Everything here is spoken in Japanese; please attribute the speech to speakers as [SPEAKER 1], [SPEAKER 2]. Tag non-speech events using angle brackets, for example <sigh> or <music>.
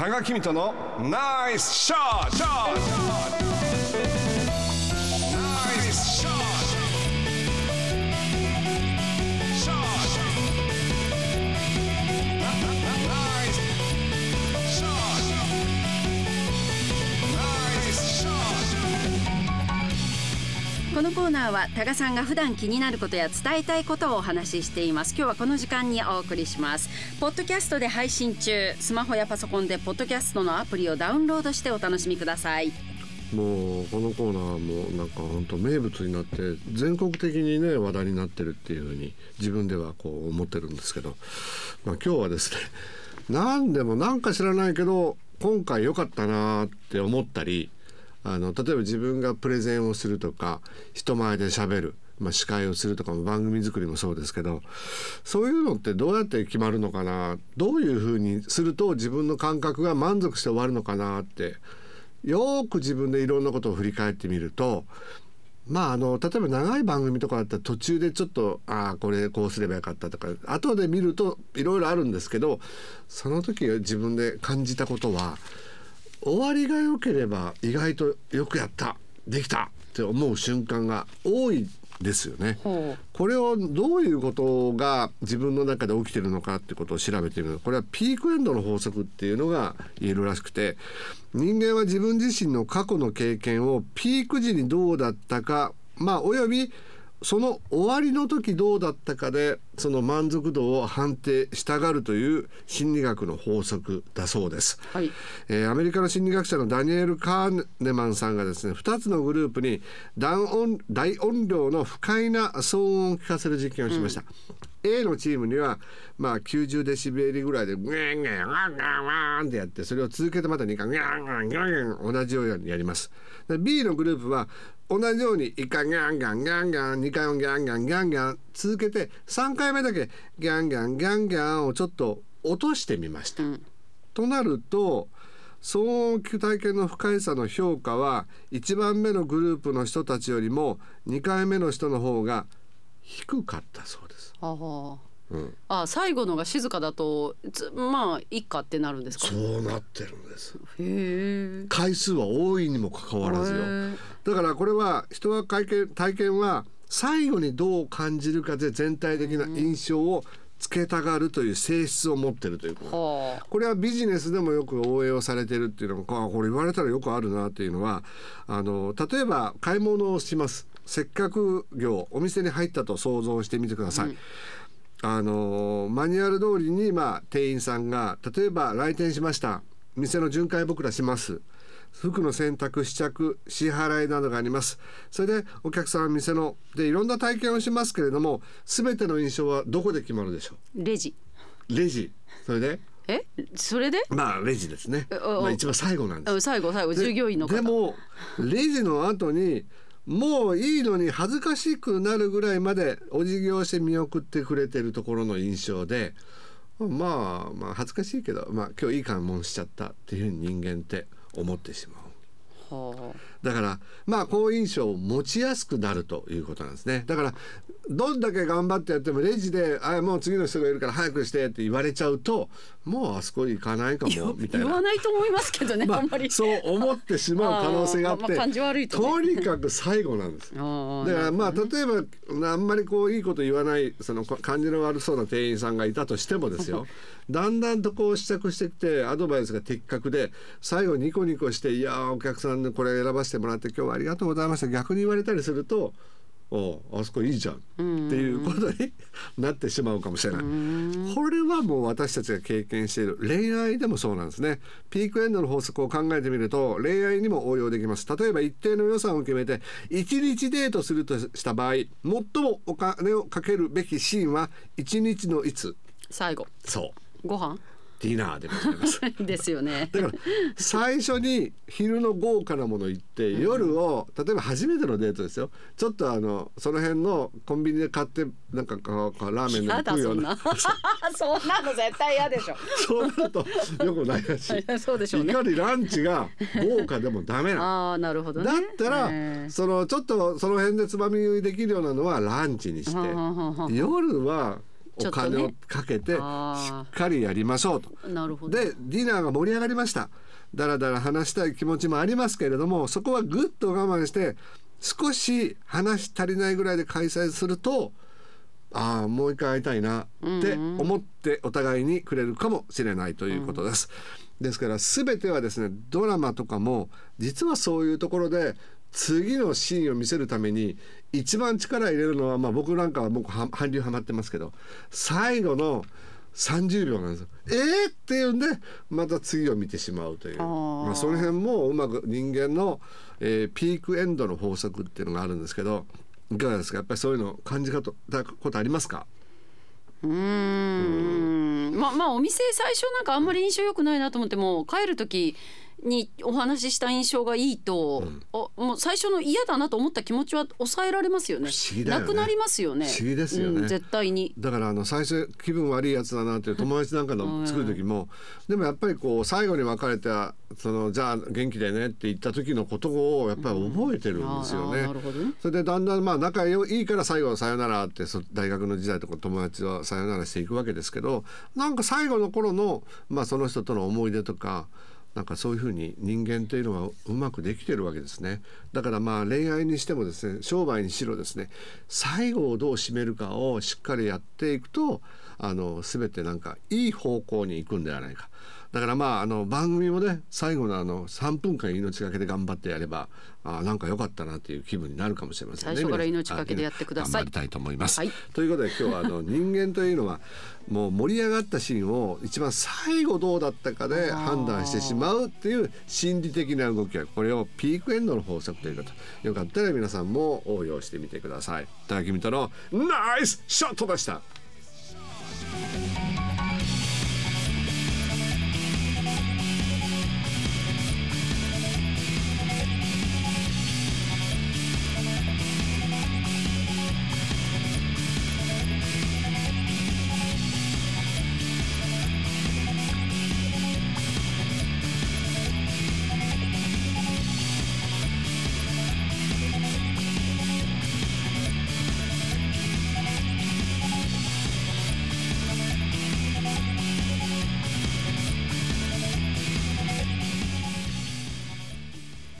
[SPEAKER 1] 多賀君とのナイスショット
[SPEAKER 2] このコーナーは多賀さんが普段気になることや伝えたいことをお話ししています。今日はこの時間にお送りします。ポッドキャストで配信中。スマホやパソコンでポッドキャストのアプリをダウンロードしてお楽しみください。
[SPEAKER 3] もうこのコーナーもなんか本当名物になって全国的にね話題になってるっていうふうに自分ではこう思ってるんですけど、まあ、今日はですね何でもなんか知らないけど今回良かったなって思ったりあの例えば自分がプレゼンをするとか人前で喋るまあ、司会をするとかも番組作りもそうですけどそういうのってどうやって決まるのかなどういうふうにすると自分の感覚が満足して終わるのかなってよく自分でいろんなことを振り返ってみるとまああの例えば長い番組とかだったら途中でちょっとああこれこうすればよかったとか後で見るといろいろあるんですけどその時自分で感じたことは終わりが良ければ意外とよくやったできたって思う瞬間が多いですよね。
[SPEAKER 2] ほ
[SPEAKER 3] これをどういうことが自分の中で起きてるのかってことを調べてみるこれはピークエンドの法則っていうのが言えるらしくて人間は自分自身の過去の経験をピーク時にどうだったかまあおよびその終わりの時どうだったかでその満足度を判定したがるという心理学の法則だそうです。
[SPEAKER 2] はい
[SPEAKER 3] えーアメリカの心理学者のダニエル・カーネマンさんがですね2つのグループに大音大音量の不快な騒音を聞かせる実験をしました。A のチームには、まあ、90デシベルぐらいでグーングーンワンワンワンってやってそれを続けてまた2回グーングーングーングー同じようにやります。で B のグループは同じように1回ギャンギャンギャンギャン2回もギャンギャンギャンギャン続けて3回目だけギャンギャンギャンギャンをちょっと落としてみました。となると騒音体験の不快さの評価は1番目のグループの人たちよりも2回目の人の方が低かったそうです。
[SPEAKER 2] あは
[SPEAKER 3] うん、
[SPEAKER 2] あ最後のが静かだとつまあいいかってなるんですか？
[SPEAKER 3] そうなってるんです。回数は多いにもかかわらずよ。だからこれは人は体験体験は最後にどう感じるかで全体的な印象をつけたがるという性質を持ってるということ。
[SPEAKER 2] はあ
[SPEAKER 3] これはビジネスでもよく応用されてるっていうのがあこれ言われたらよくあるなっていうのはあの例えば買い物をします接客業お店に入ったと想像してみてください。あのマニュアル通りに、まあ、店員さんが例えば来店しました。店の巡回僕らします。服の選択試着支払いなどがあります。それでお客さんは店のでいろんな体験をしますけれども全ての印象はどこで決まるでしょ
[SPEAKER 2] レジ。
[SPEAKER 3] うレジ。それで？
[SPEAKER 2] え？それで？
[SPEAKER 3] まあレジですね。まあ一番最後なんです。
[SPEAKER 2] あ最後最後
[SPEAKER 3] で
[SPEAKER 2] 従業員の方。
[SPEAKER 3] でもレジの後にもういいのに恥ずかしくなるぐらいまでお辞儀をして見送ってくれてるところの印象で、まあまあ恥ずかしいけど、まあ今日いい買い物しちゃったっていうふうに人間って思ってしまう。
[SPEAKER 2] は
[SPEAKER 3] だからまあ好印象を持ちやすくなるということなんですね。だからどんだけ頑張ってやってもレジで「あもう次の人がいるから早くして」って言われちゃうともうあそこ行かないかもみたいな。
[SPEAKER 2] 言わないと思いますけどね、<laughs>
[SPEAKER 3] ま
[SPEAKER 2] あんまり。
[SPEAKER 3] あ、そう思ってしまう可能性があって <laughs>
[SPEAKER 2] まあ感じ悪いとね
[SPEAKER 3] とにかく最後なんです。だからまあ例えばあんまりこういいこと言わないその感じの悪そうな店員さんがいたとしてもですよ。<laughs> だんだんとこう試着してきてアドバイスが的確で最後ニコニコして「いやーお客さんでこれ選ばせてもらって今日はありがとうございました」逆に言われたりすると「おうあそこいいじゃん」っていうことに <laughs> なってしまうかもしれない。これはもう私たちが経験している恋愛でもそうなんですね。ピークエンドの法則を考えてみると恋愛にも応用できます。例えば一定の予算を決めて1日デートするとした場合最もお金をかけるべきシーンは1日のいつ？
[SPEAKER 2] 最後。
[SPEAKER 3] そう。
[SPEAKER 2] ご飯？
[SPEAKER 3] ディナーでございます。<laughs>
[SPEAKER 2] ですよね。
[SPEAKER 3] だから最初に昼の豪華なもの行って夜を例えば初めてのデートですよ。ちょっとあのその辺のコンビニで買ってなんかラーメンでも食うようんな。<laughs>
[SPEAKER 2] そんなの絶対嫌でしょ。
[SPEAKER 3] そうなるとよくないらしい。<laughs>
[SPEAKER 2] そうでしょうね。
[SPEAKER 3] いかにランチが豪華でもダメな
[SPEAKER 2] ああなるほど
[SPEAKER 3] の。
[SPEAKER 2] ね。
[SPEAKER 3] だったら、
[SPEAKER 2] えー
[SPEAKER 3] そのちょっとその辺でつまみ食いできるようなのはランチにして。夜はお金をかけてし
[SPEAKER 2] あ
[SPEAKER 3] っかりやりましょうと。
[SPEAKER 2] なるほど。
[SPEAKER 3] でディナーが盛り上がりました。だらだら話したい気持ちもありますけれどもそこはぐっと我慢して少し話足りないぐらいで開催するとああもう一回会いたいなって思ってお互いにくれるかもしれないということです。ですから全てはですねドラマとかも実はそういうところで次のシーンを見せるために一番力入れるのは、まあ、僕なんかは僕は韓流ハマってますけど最後の30秒なんですよ。えー、っていうんでまた次を見てしまうという。まあ、その辺もうまく人間の、えーピークエンドの法則っていうのがあるんですけどいかがですか？やっぱりそういうの感じたことありますか？
[SPEAKER 2] うーん。まあまあお店最初なんかあんまり印象良くないなと思っても帰る時にお話しした印象がいいと、あもう最初の嫌だなと思った気持ちは抑えられますよね。
[SPEAKER 3] よね。
[SPEAKER 2] なくなりますよね。
[SPEAKER 3] 不思議ですよね。
[SPEAKER 2] うん絶対に。
[SPEAKER 3] だからあの最初気分悪いやつだなっていう友達なんかの作る時もでもやっぱりこう最後に別れたそのじゃあ元気でねって言った時のことをやっぱり覚えてるんですよね。
[SPEAKER 2] ね。
[SPEAKER 3] それでだんだんまあ仲いいから最後はさよならってそ大学の時代とか友達はさよならしていくわけですけどなんか最後の頃のまあその人との思い出とかなんかそういうふうに人間というのはうまくできてるわけですね。だからまあ恋愛にしてもですね商売にしろですね最後をどう締めるかをしっかりやっていくとあの全てなんかいい方向に行くんではないか。だからまああの番組もね最後のあの3分間命がけで頑張ってやればあなんか良かったなっていう気分になるかもしれませんね。
[SPEAKER 2] 最初から
[SPEAKER 3] 皆
[SPEAKER 2] 命がけでやってください。
[SPEAKER 3] 頑張りたいと思います、
[SPEAKER 2] はい。
[SPEAKER 3] ということで今日はあの人間というのはもう盛り上がったシーンを一番最後どうだったかで判断してしまうっていう心理的な動きはこれをピークエンドの法則ということ。よかったら皆さんも応用してみてください。高木美太のナイスショットでした.